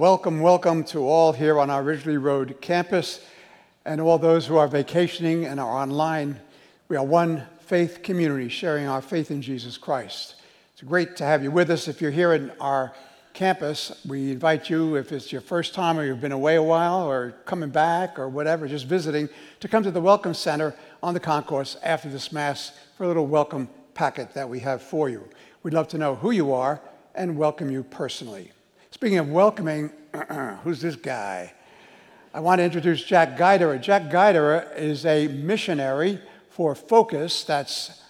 Welcome, welcome to all here on our Ridgely Road campus and all those who are vacationing and are online. We are one faith community sharing our faith in Jesus Christ. It's great to have you with us. If you're here in our campus, we invite you, if it's your first time or you've been away a while or coming back or whatever, just visiting, to come to the Welcome Center on the concourse after this Mass for a little welcome packet that we have for you. We'd love to know who you are and welcome you personally. Speaking of welcoming, who's this guy? I want to introduce Jack Guidera. Jack Guidera is a missionary for Focus, that's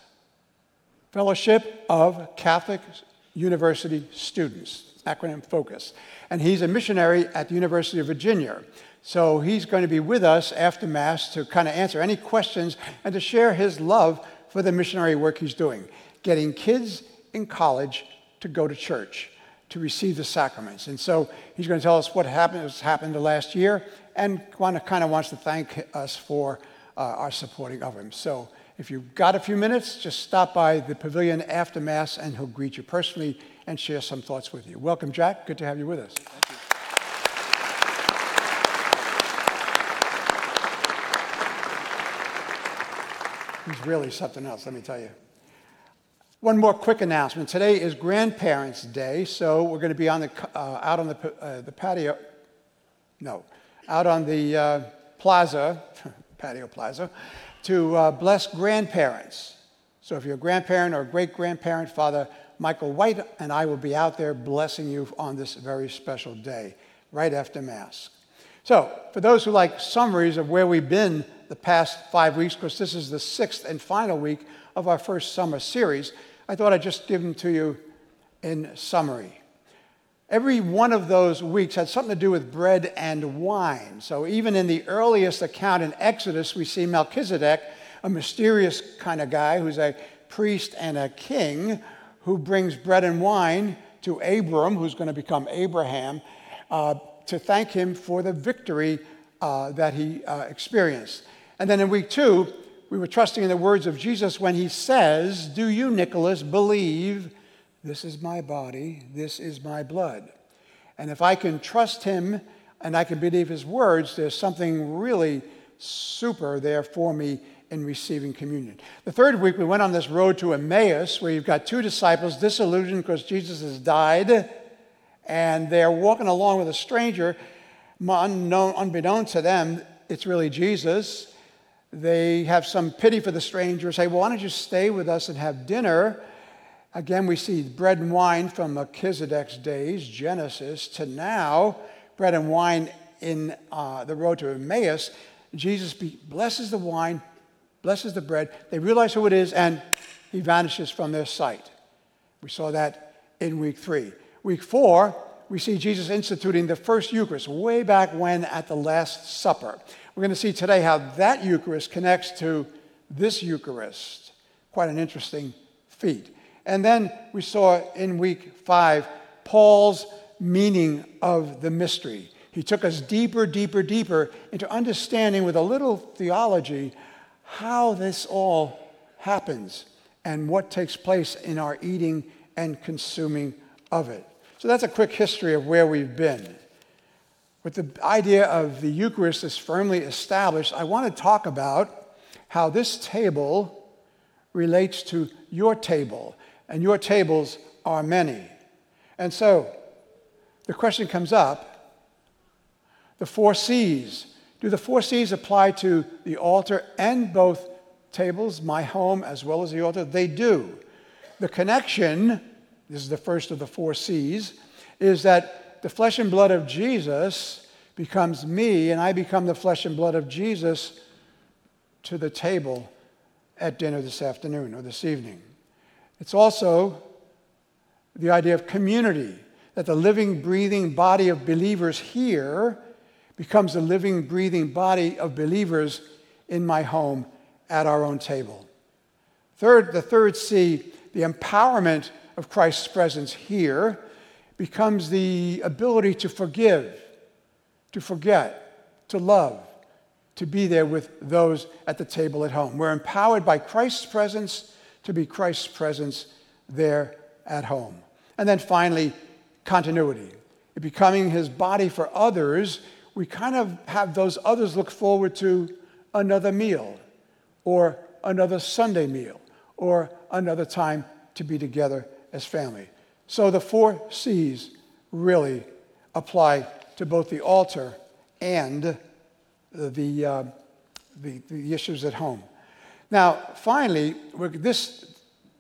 Fellowship of Catholic University Students, acronym FOCUS. And he's a missionary at the University of Virginia. So he's going to be with us after Mass to kind of answer any questions and to share his love for the missionary work he's doing, getting kids in college to go to church to receive the sacraments. And so he's going to tell us what happened, has happened the last year and kind of wants to thank us for uh, our supporting of him. So if you've got a few minutes, just stop by the pavilion after Mass and he'll greet you personally and share some thoughts with you. Welcome, Jack. Good to have you with us. He's really something else, let me tell you. One more quick announcement. Today is Grandparents' Day, so we're going to be on the, uh, out on the, uh, the patio. No, out on the uh, plaza, patio plaza, to uh, bless grandparents. So if you're a grandparent or a great grandparent, Father Michael White and I will be out there blessing you on this very special day, right after Mass. So, for those who like summaries of where we've been the past five weeks, because this is the sixth and final week of our first summer series, I thought I'd just give them to you in summary. Every one of those weeks had something to do with bread and wine. So even in the earliest account in Exodus, we see Melchizedek, a mysterious kind of guy who's a priest and a king, who brings bread and wine to Abram, who's going to become Abraham, uh, to thank him for the victory uh, that he uh, experienced. And then in week two, we were trusting in the words of Jesus when he says, Do you, Nicholas, believe this is my body, this is my blood? And if I can trust him and I can believe his words, there's something really super there for me in receiving communion. The third week, we went on this road to Emmaus where you've got two disciples disillusioned because Jesus has died, and they're walking along with a stranger. Unknown, unbeknown to them, it's really Jesus. They have some pity for the stranger, say, Well, why don't you stay with us and have dinner? Again, we see bread and wine from Melchizedek's days, Genesis, to now, bread and wine in uh, the road to Emmaus. Jesus blesses the wine, blesses the bread. They realize who it is, and he vanishes from their sight. We saw that in week three. Week four, we see Jesus instituting the first Eucharist way back when at the Last Supper. We're going to see today how that Eucharist connects to this Eucharist. Quite an interesting feat. And then we saw in week five Paul's meaning of the mystery. He took us deeper, deeper, deeper into understanding with a little theology how this all happens and what takes place in our eating and consuming of it. So that's a quick history of where we've been. With the idea of the Eucharist is firmly established, I want to talk about how this table relates to your table, and your tables are many. And so the question comes up the four C's. Do the four C's apply to the altar and both tables, my home as well as the altar? They do. The connection, this is the first of the four C's, is that the flesh and blood of Jesus becomes me, and I become the flesh and blood of Jesus to the table at dinner this afternoon or this evening. It's also the idea of community, that the living, breathing body of believers here becomes the living, breathing body of believers in my home at our own table. Third, the third C, the empowerment of Christ's presence here becomes the ability to forgive, to forget, to love, to be there with those at the table at home. We're empowered by Christ's presence to be Christ's presence there at home. And then finally, continuity. In becoming his body for others, we kind of have those others look forward to another meal or another Sunday meal or another time to be together as family. So the four C's really apply to both the altar and the, uh, the, the, issues at home. Now, finally, this,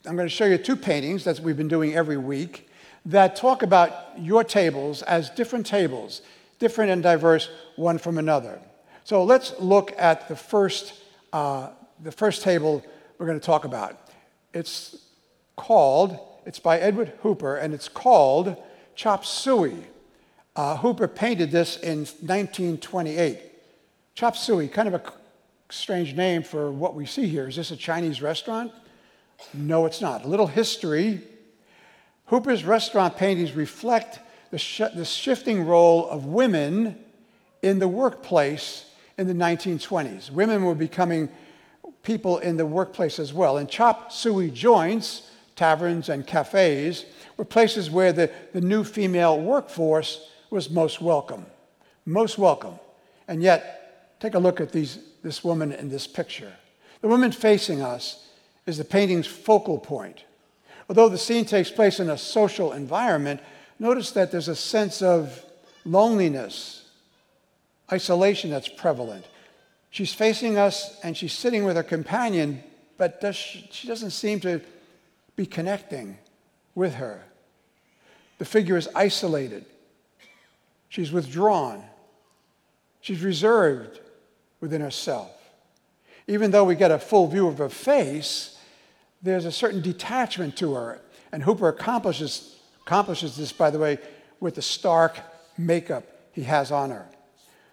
I'm going to show you two paintings that we've been doing every week that talk about your tables as different tables, different and diverse one from another. So let's look at the first, uh, the first table we're going to talk about. It's called, it's by Edward Hooper, and it's called Chop Suey. Uh, Hooper painted this in 1928. Chop Suey, kind of a strange name for what we see here. Is this a Chinese restaurant? No, it's not. A little history. Hooper's restaurant paintings reflect the, sh- the shifting role of women in the workplace in the 1920s. Women were becoming people in the workplace as well. And chop suey joints, taverns, and cafes were places where the, the new female workforce was most welcome. Most welcome. And yet, take a look at these, this woman in this picture. The woman facing us is the painting's focal point. Although the scene takes place in a social environment, notice that there's a sense of loneliness, isolation that's prevalent. She's facing us and she's sitting with her companion, but does she, she doesn't seem to be connecting with her. The figure is isolated. She's withdrawn. She's reserved within herself. Even though we get a full view of her face, there's a certain detachment to her. And Hooper accomplishes, accomplishes this, by the way, with the stark makeup he has on her.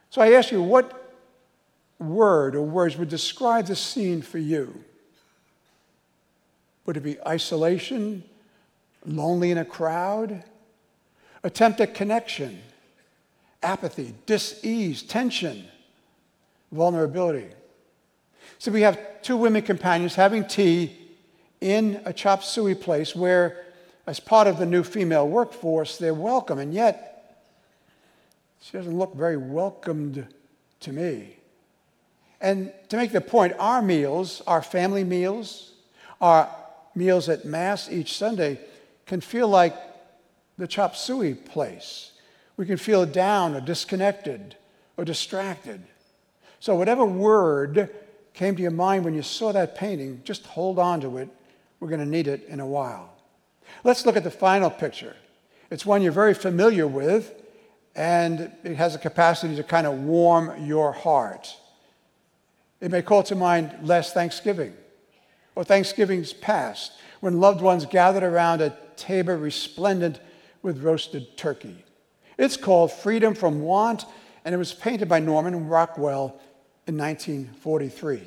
So I ask you, what word or words would describe the scene for you? Would it be isolation, lonely in a crowd, attempt at connection, apathy, dis-ease, tension, vulnerability? So we have two women companions having tea in a chop suey place where, as part of the new female workforce, they're welcome, and yet she doesn't look very welcomed to me. And to make the point, our meals, our family meals, our meals at Mass each Sunday can feel like the chop suey place. We can feel down or disconnected or distracted. So, whatever word came to your mind when you saw that painting, just hold on to it. We're going to need it in a while. Let's look at the final picture. It's one you're very familiar with, and it has a capacity to kind of warm your heart. It may call to mind last Thanksgiving or Thanksgiving's past when loved ones gathered around a table resplendent with roasted turkey. It's called Freedom from Want, and it was painted by Norman Rockwell in 1943.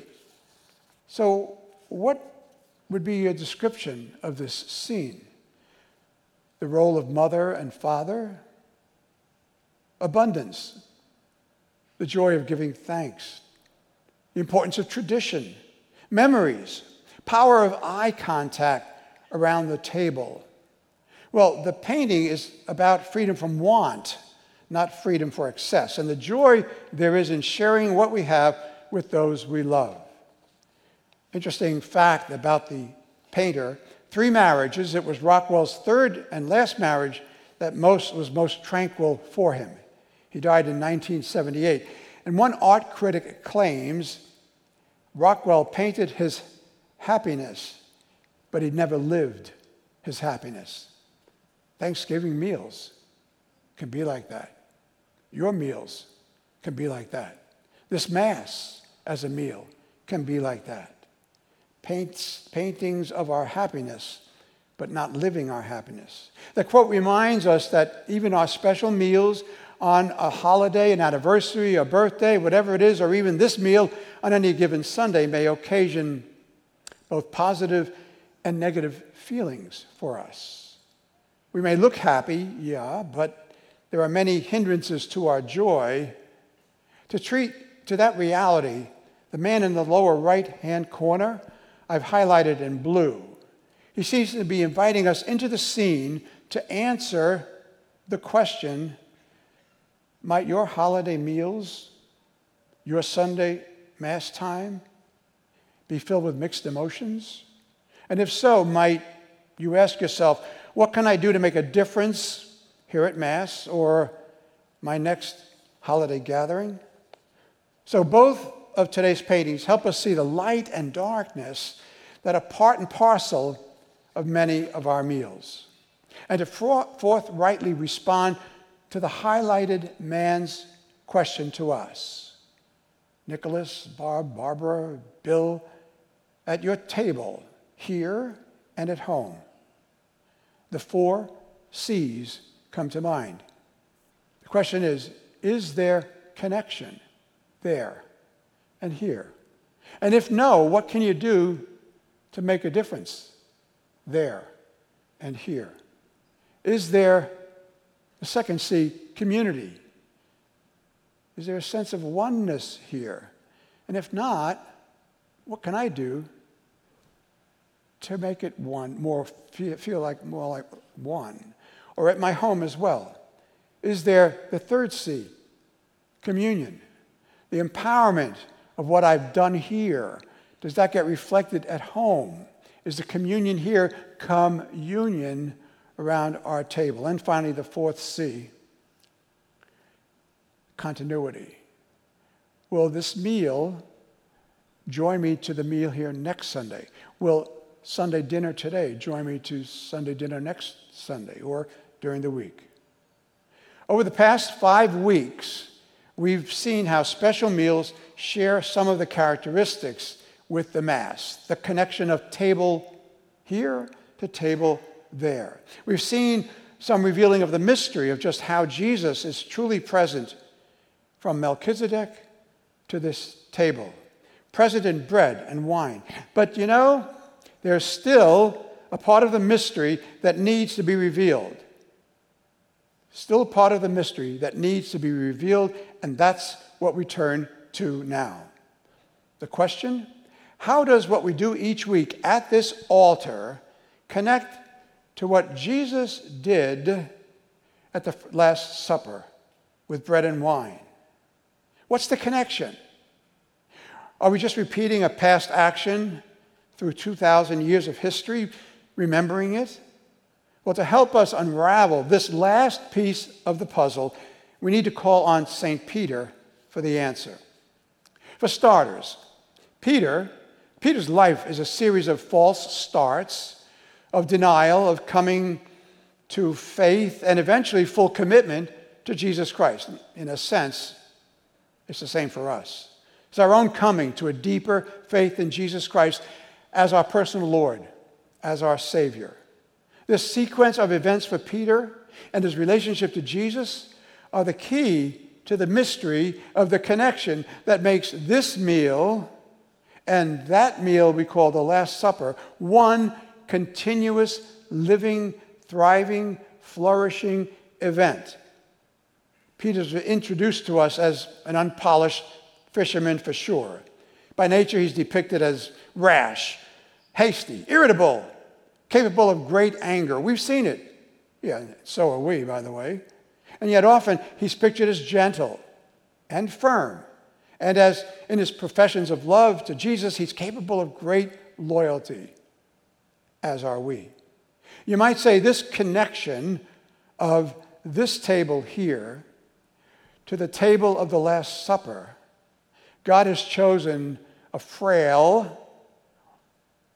So, what would be your description of this scene? The role of mother and father, abundance, the joy of giving thanks the importance of tradition, memories, power of eye contact around the table. Well, the painting is about freedom from want, not freedom for excess, and the joy there is in sharing what we have with those we love. Interesting fact about the painter three marriages. It was Rockwell's third and last marriage that most, was most tranquil for him. He died in 1978. And one art critic claims Rockwell painted his happiness, but he never lived his happiness. Thanksgiving meals can be like that. Your meals can be like that. This Mass as a meal can be like that. Paints, paintings of our happiness, but not living our happiness. The quote reminds us that even our special meals on a holiday, an anniversary, a birthday, whatever it is, or even this meal on any given Sunday may occasion both positive and negative feelings for us. We may look happy, yeah, but there are many hindrances to our joy. To treat to that reality, the man in the lower right hand corner, I've highlighted in blue. He seems to be inviting us into the scene to answer the question Might your holiday meals, your Sunday Mass time, be filled with mixed emotions? And if so, might you ask yourself, what can I do to make a difference here at Mass or my next holiday gathering? So, both of today's paintings help us see the light and darkness that are part and parcel of many of our meals, and to forthrightly respond to the highlighted man's question to us Nicholas, Barb, Barbara, Bill, at your table, here and at home. The four C's come to mind. The question is Is there connection there and here? And if no, what can you do to make a difference there and here? Is there, the second C, community? Is there a sense of oneness here? And if not, what can I do to make it one, more feel like more like one? Or at my home as well. Is there the third C, communion? The empowerment of what I've done here. Does that get reflected at home? Is the communion here come union around our table? And finally, the fourth C, continuity. Will this meal join me to the meal here next Sunday? Will Sunday dinner today join me to Sunday dinner next Sunday or during the week? Over the past five weeks, we've seen how special meals share some of the characteristics with the Mass, the connection of table here to table there. We've seen some revealing of the mystery of just how Jesus is truly present from Melchizedek to this table present bread and wine. But you know, there's still a part of the mystery that needs to be revealed. Still a part of the mystery that needs to be revealed, and that's what we turn to now. The question how does what we do each week at this altar connect to what Jesus did at the Last Supper with bread and wine? What's the connection? Are we just repeating a past action through 2,000 years of history, remembering it? Well, to help us unravel this last piece of the puzzle, we need to call on St. Peter for the answer. For starters, Peter, Peter's life is a series of false starts, of denial, of coming to faith, and eventually full commitment to Jesus Christ. In a sense, it's the same for us. It's our own coming to a deeper faith in Jesus Christ as our personal Lord, as our Savior. This sequence of events for Peter and his relationship to Jesus are the key to the mystery of the connection that makes this meal and that meal we call the Last Supper one continuous, living, thriving, flourishing event. Peter's introduced to us as an unpolished fisherman for sure. By nature, he's depicted as rash, hasty, irritable, capable of great anger. We've seen it. Yeah, so are we, by the way. And yet, often, he's pictured as gentle and firm. And as in his professions of love to Jesus, he's capable of great loyalty, as are we. You might say this connection of this table here to the table of the Last Supper God has chosen a frail,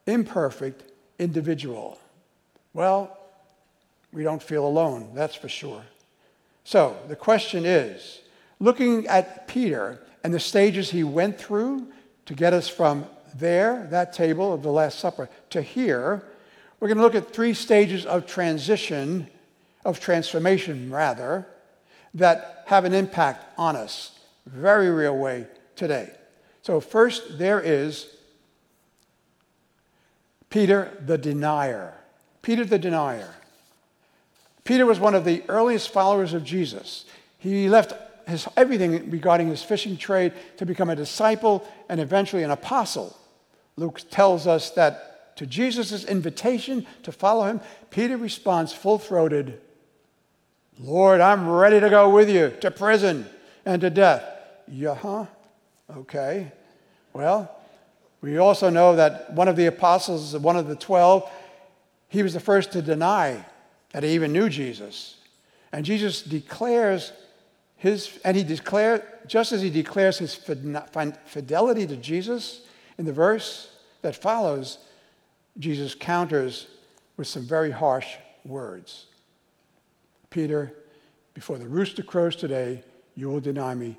imperfect individual. Well, we don't feel alone, that's for sure. So the question is looking at Peter and the stages he went through to get us from there, that table of the Last Supper, to here, we're going to look at three stages of transition, of transformation rather, that have an impact on us. Very real way today. So, first, there is Peter the denier. Peter the denier. Peter was one of the earliest followers of Jesus. He left his, everything regarding his fishing trade to become a disciple and eventually an apostle. Luke tells us that to Jesus' invitation to follow him, Peter responds full throated, Lord, I'm ready to go with you to prison and to death. Yeah, huh? Okay. Well, we also know that one of the apostles, one of the 12, he was the first to deny that he even knew Jesus. And Jesus declares his, and he declared, just as he declares his fidelity to Jesus in the verse that follows, Jesus counters with some very harsh words. Peter, before the rooster crows today, you will deny me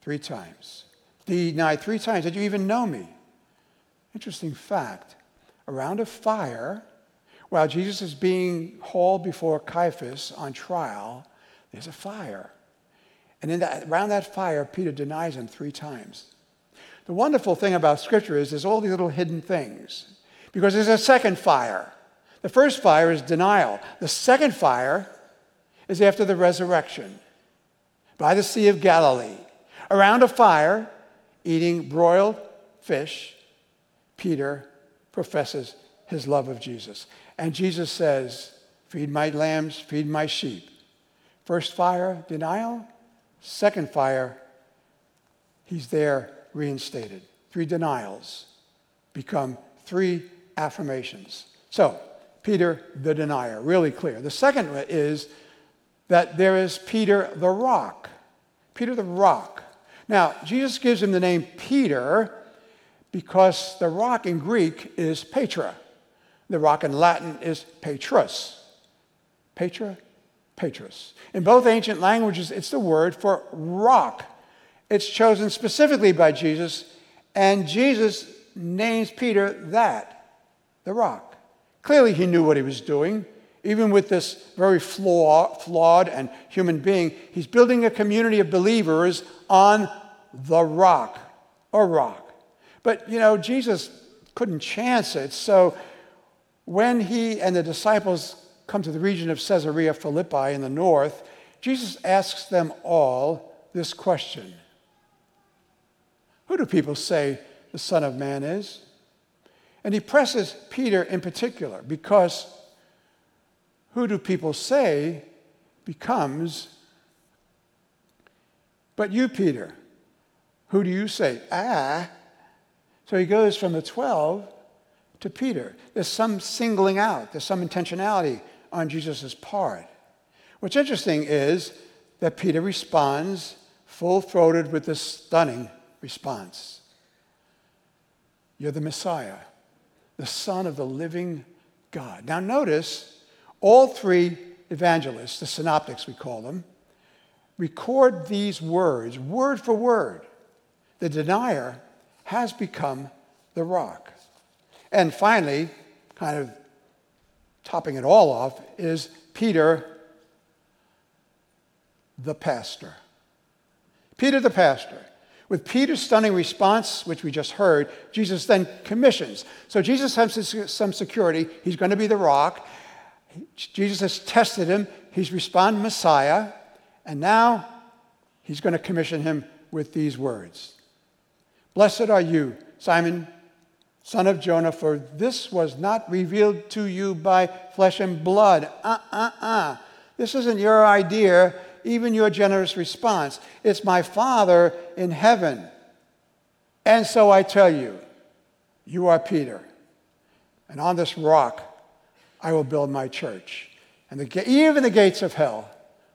three times. Deny three times that you even know me. Interesting fact. Around a fire, while Jesus is being hauled before Caiaphas on trial, there's a fire. And in that, around that fire, Peter denies him three times. The wonderful thing about Scripture is there's all these little hidden things because there's a second fire. The first fire is denial, the second fire is after the resurrection by the Sea of Galilee. Around a fire, eating broiled fish, Peter professes his love of Jesus. And Jesus says, Feed my lambs, feed my sheep. First fire, denial. Second fire, he's there reinstated. Three denials become three affirmations. So, Peter the denier, really clear. The second is that there is Peter the rock. Peter the rock. Now, Jesus gives him the name Peter because the rock in Greek is Petra. The rock in Latin is Petrus. Petra, Petrus. In both ancient languages, it's the word for rock. It's chosen specifically by Jesus, and Jesus names Peter that, the rock. Clearly, he knew what he was doing. Even with this very flaw, flawed and human being, he's building a community of believers on the rock, a rock. But, you know, Jesus couldn't chance it. So when he and the disciples come to the region of Caesarea Philippi in the north, Jesus asks them all this question Who do people say the Son of Man is? And he presses Peter in particular because who do people say becomes, but you, Peter, who do you say? Ah. So he goes from the 12 to Peter. There's some singling out, there's some intentionality on Jesus' part. What's interesting is that Peter responds full throated with this stunning response You're the Messiah, the Son of the living God. Now, notice all three evangelists, the synoptics we call them, record these words word for word. The denier has become the rock. And finally, kind of topping it all off, is Peter the pastor. Peter the pastor. With Peter's stunning response, which we just heard, Jesus then commissions. So Jesus has some security. He's going to be the rock. Jesus has tested him. He's responded Messiah. And now he's going to commission him with these words Blessed are you, Simon, son of Jonah, for this was not revealed to you by flesh and blood. Uh uh uh. This isn't your idea, even your generous response. It's my Father in heaven. And so I tell you, you are Peter. And on this rock, I will build my church. And the, even the gates of hell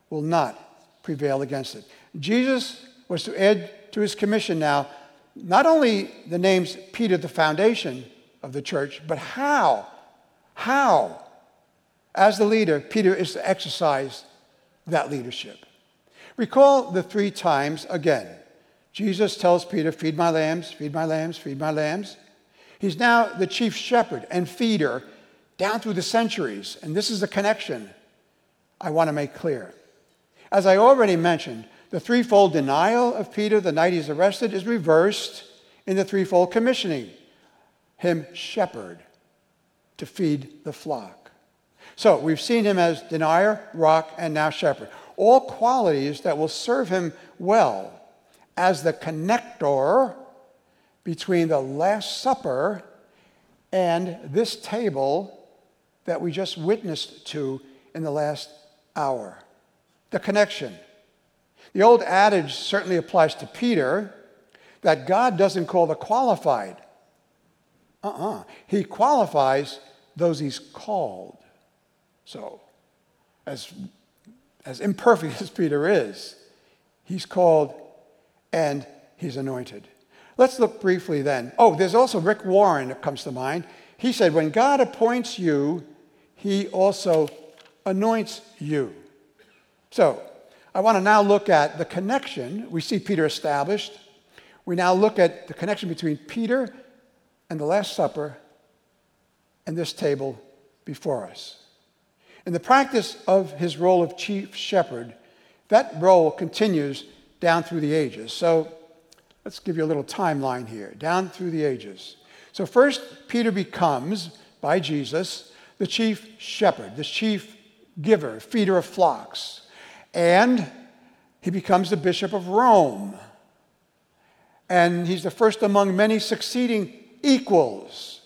will not prevail against it. Jesus was to add to his commission now not only the names Peter, the foundation of the church, but how. How, as the leader, Peter is to exercise that leadership. Recall the three times again. Jesus tells Peter, Feed my lambs, feed my lambs, feed my lambs. He's now the chief shepherd and feeder down through the centuries. And this is the connection I want to make clear. As I already mentioned, the threefold denial of Peter the night he's arrested is reversed in the threefold commissioning him shepherd to feed the flock. So we've seen him as denier, rock, and now shepherd. All qualities that will serve him well as the connector between the Last Supper and this table that we just witnessed to in the last hour. the connection. The old adage certainly applies to Peter that God doesn't call the qualified. Uh uh-uh. uh He qualifies those he's called. So, as, as imperfect as Peter is, he's called and he's anointed. Let's look briefly then. Oh, there's also Rick Warren that comes to mind. He said, When God appoints you, he also anoints you. So, I want to now look at the connection. We see Peter established. We now look at the connection between Peter and the Last Supper and this table before us. In the practice of his role of chief shepherd, that role continues down through the ages. So let's give you a little timeline here, down through the ages. So, first, Peter becomes, by Jesus, the chief shepherd, the chief giver, feeder of flocks. And he becomes the bishop of Rome. And he's the first among many succeeding equals.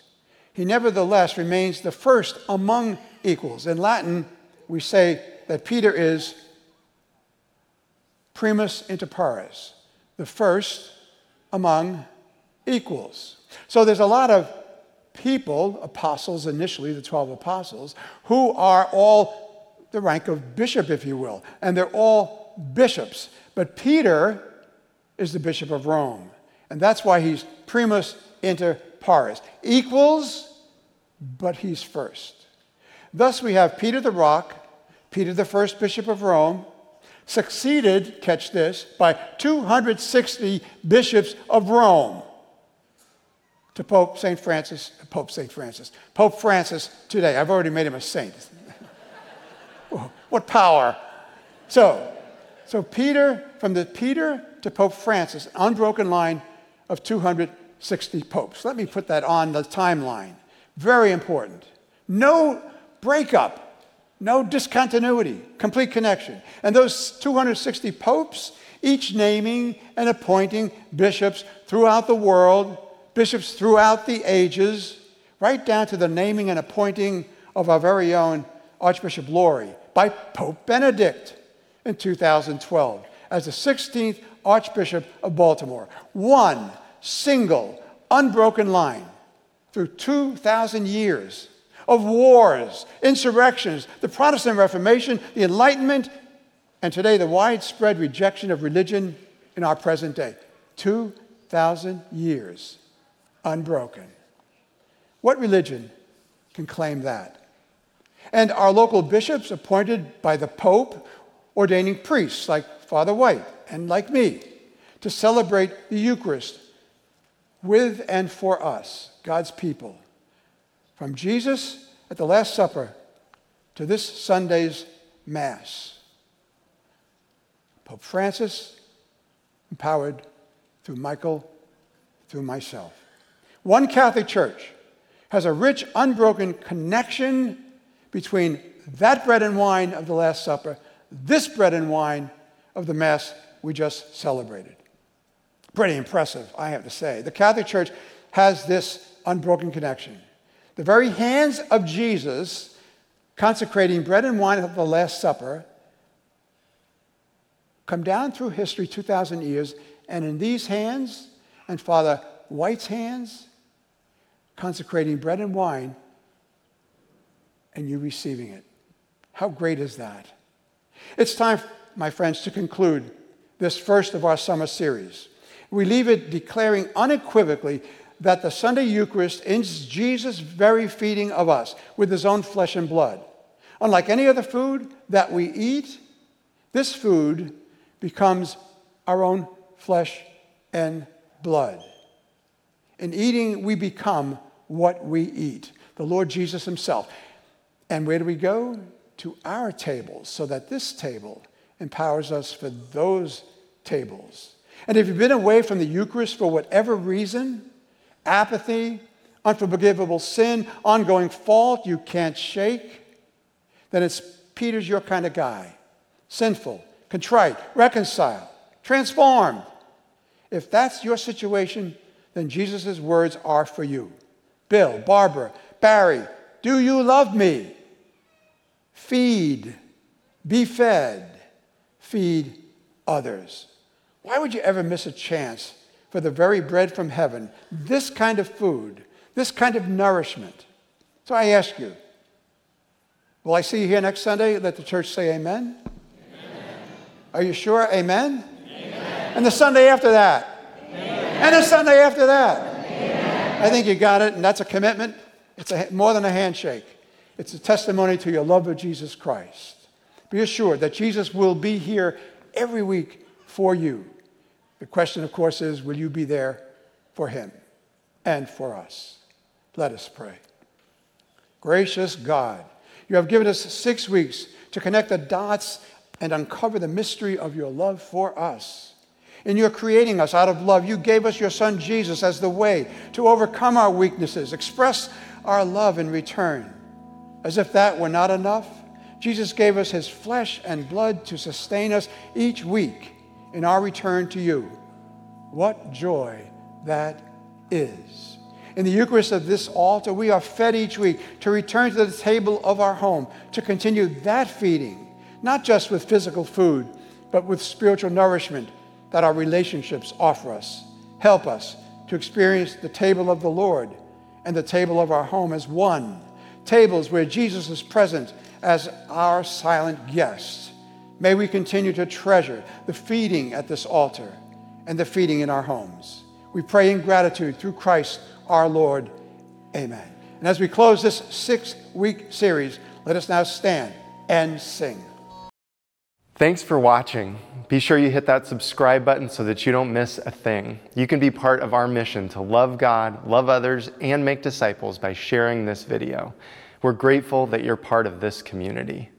He nevertheless remains the first among equals. In Latin, we say that Peter is primus inter pares, the first among equals. So there's a lot of people, apostles initially, the 12 apostles, who are all the rank of bishop, if you will. And they're all bishops. But Peter is the bishop of Rome. And that's why he's primus inter pares. Equals, but he's first. Thus we have Peter the Rock, Peter the first bishop of Rome, succeeded, catch this, by 260 bishops of Rome to Pope St. Francis, Pope St. Francis, Pope Francis today. I've already made him a saint. what power. So, so Peter, from the Peter to Pope Francis, unbroken line of 260 popes. Let me put that on the timeline. Very important. No breakup, no discontinuity, complete connection. And those 260 popes, each naming and appointing bishops throughout the world, bishops throughout the ages, right down to the naming and appointing of our very own Archbishop Lori by Pope Benedict in 2012 as the 16th Archbishop of Baltimore. One single, unbroken line through 2,000 years of wars, insurrections, the Protestant Reformation, the Enlightenment, and today the widespread rejection of religion in our present day. 2,000 years unbroken. What religion can claim that? And our local bishops appointed by the Pope ordaining priests like Father White and like me to celebrate the Eucharist with and for us, God's people. From Jesus at the Last Supper to this Sunday's Mass. Pope Francis, empowered through Michael, through myself. One Catholic Church has a rich, unbroken connection between that bread and wine of the Last Supper, this bread and wine of the Mass we just celebrated. Pretty impressive, I have to say. The Catholic Church has this unbroken connection. The very hands of Jesus consecrating bread and wine of the Last Supper come down through history 2,000 years, and in these hands, and Father White's hands, consecrating bread and wine and you receiving it. How great is that? It's time, my friends, to conclude this first of our summer series. We leave it declaring unequivocally that the Sunday Eucharist is Jesus' very feeding of us with his own flesh and blood. Unlike any other food that we eat, this food becomes our own flesh and blood. In eating, we become what we eat. The Lord Jesus himself. And where do we go? To our tables, so that this table empowers us for those tables. And if you've been away from the Eucharist for whatever reason, apathy, unforgivable sin, ongoing fault you can't shake, then it's Peter's your kind of guy. Sinful, contrite, reconciled, transformed. If that's your situation, then Jesus' words are for you. Bill, Barbara, Barry, do you love me? Feed, be fed, feed others. Why would you ever miss a chance for the very bread from heaven, this kind of food, this kind of nourishment? So I ask you, will I see you here next Sunday? Let the church say amen. amen. Are you sure? Amen? amen? And the Sunday after that? Amen. And the Sunday after that? I think you got it, and that's a commitment. It's a, more than a handshake. It's a testimony to your love of Jesus Christ. Be assured that Jesus will be here every week for you. The question, of course, is will you be there for him and for us? Let us pray. Gracious God, you have given us six weeks to connect the dots and uncover the mystery of your love for us. In your creating us out of love, you gave us your Son Jesus as the way to overcome our weaknesses, express our love in return. As if that were not enough, Jesus gave us his flesh and blood to sustain us each week in our return to you. What joy that is. In the Eucharist of this altar, we are fed each week to return to the table of our home, to continue that feeding, not just with physical food, but with spiritual nourishment that our relationships offer us. Help us to experience the table of the Lord and the table of our home as one, tables where Jesus is present as our silent guest. May we continue to treasure the feeding at this altar and the feeding in our homes. We pray in gratitude through Christ our Lord. Amen. And as we close this six week series, let us now stand and sing. Thanks for watching. Be sure you hit that subscribe button so that you don't miss a thing. You can be part of our mission to love God, love others, and make disciples by sharing this video. We're grateful that you're part of this community.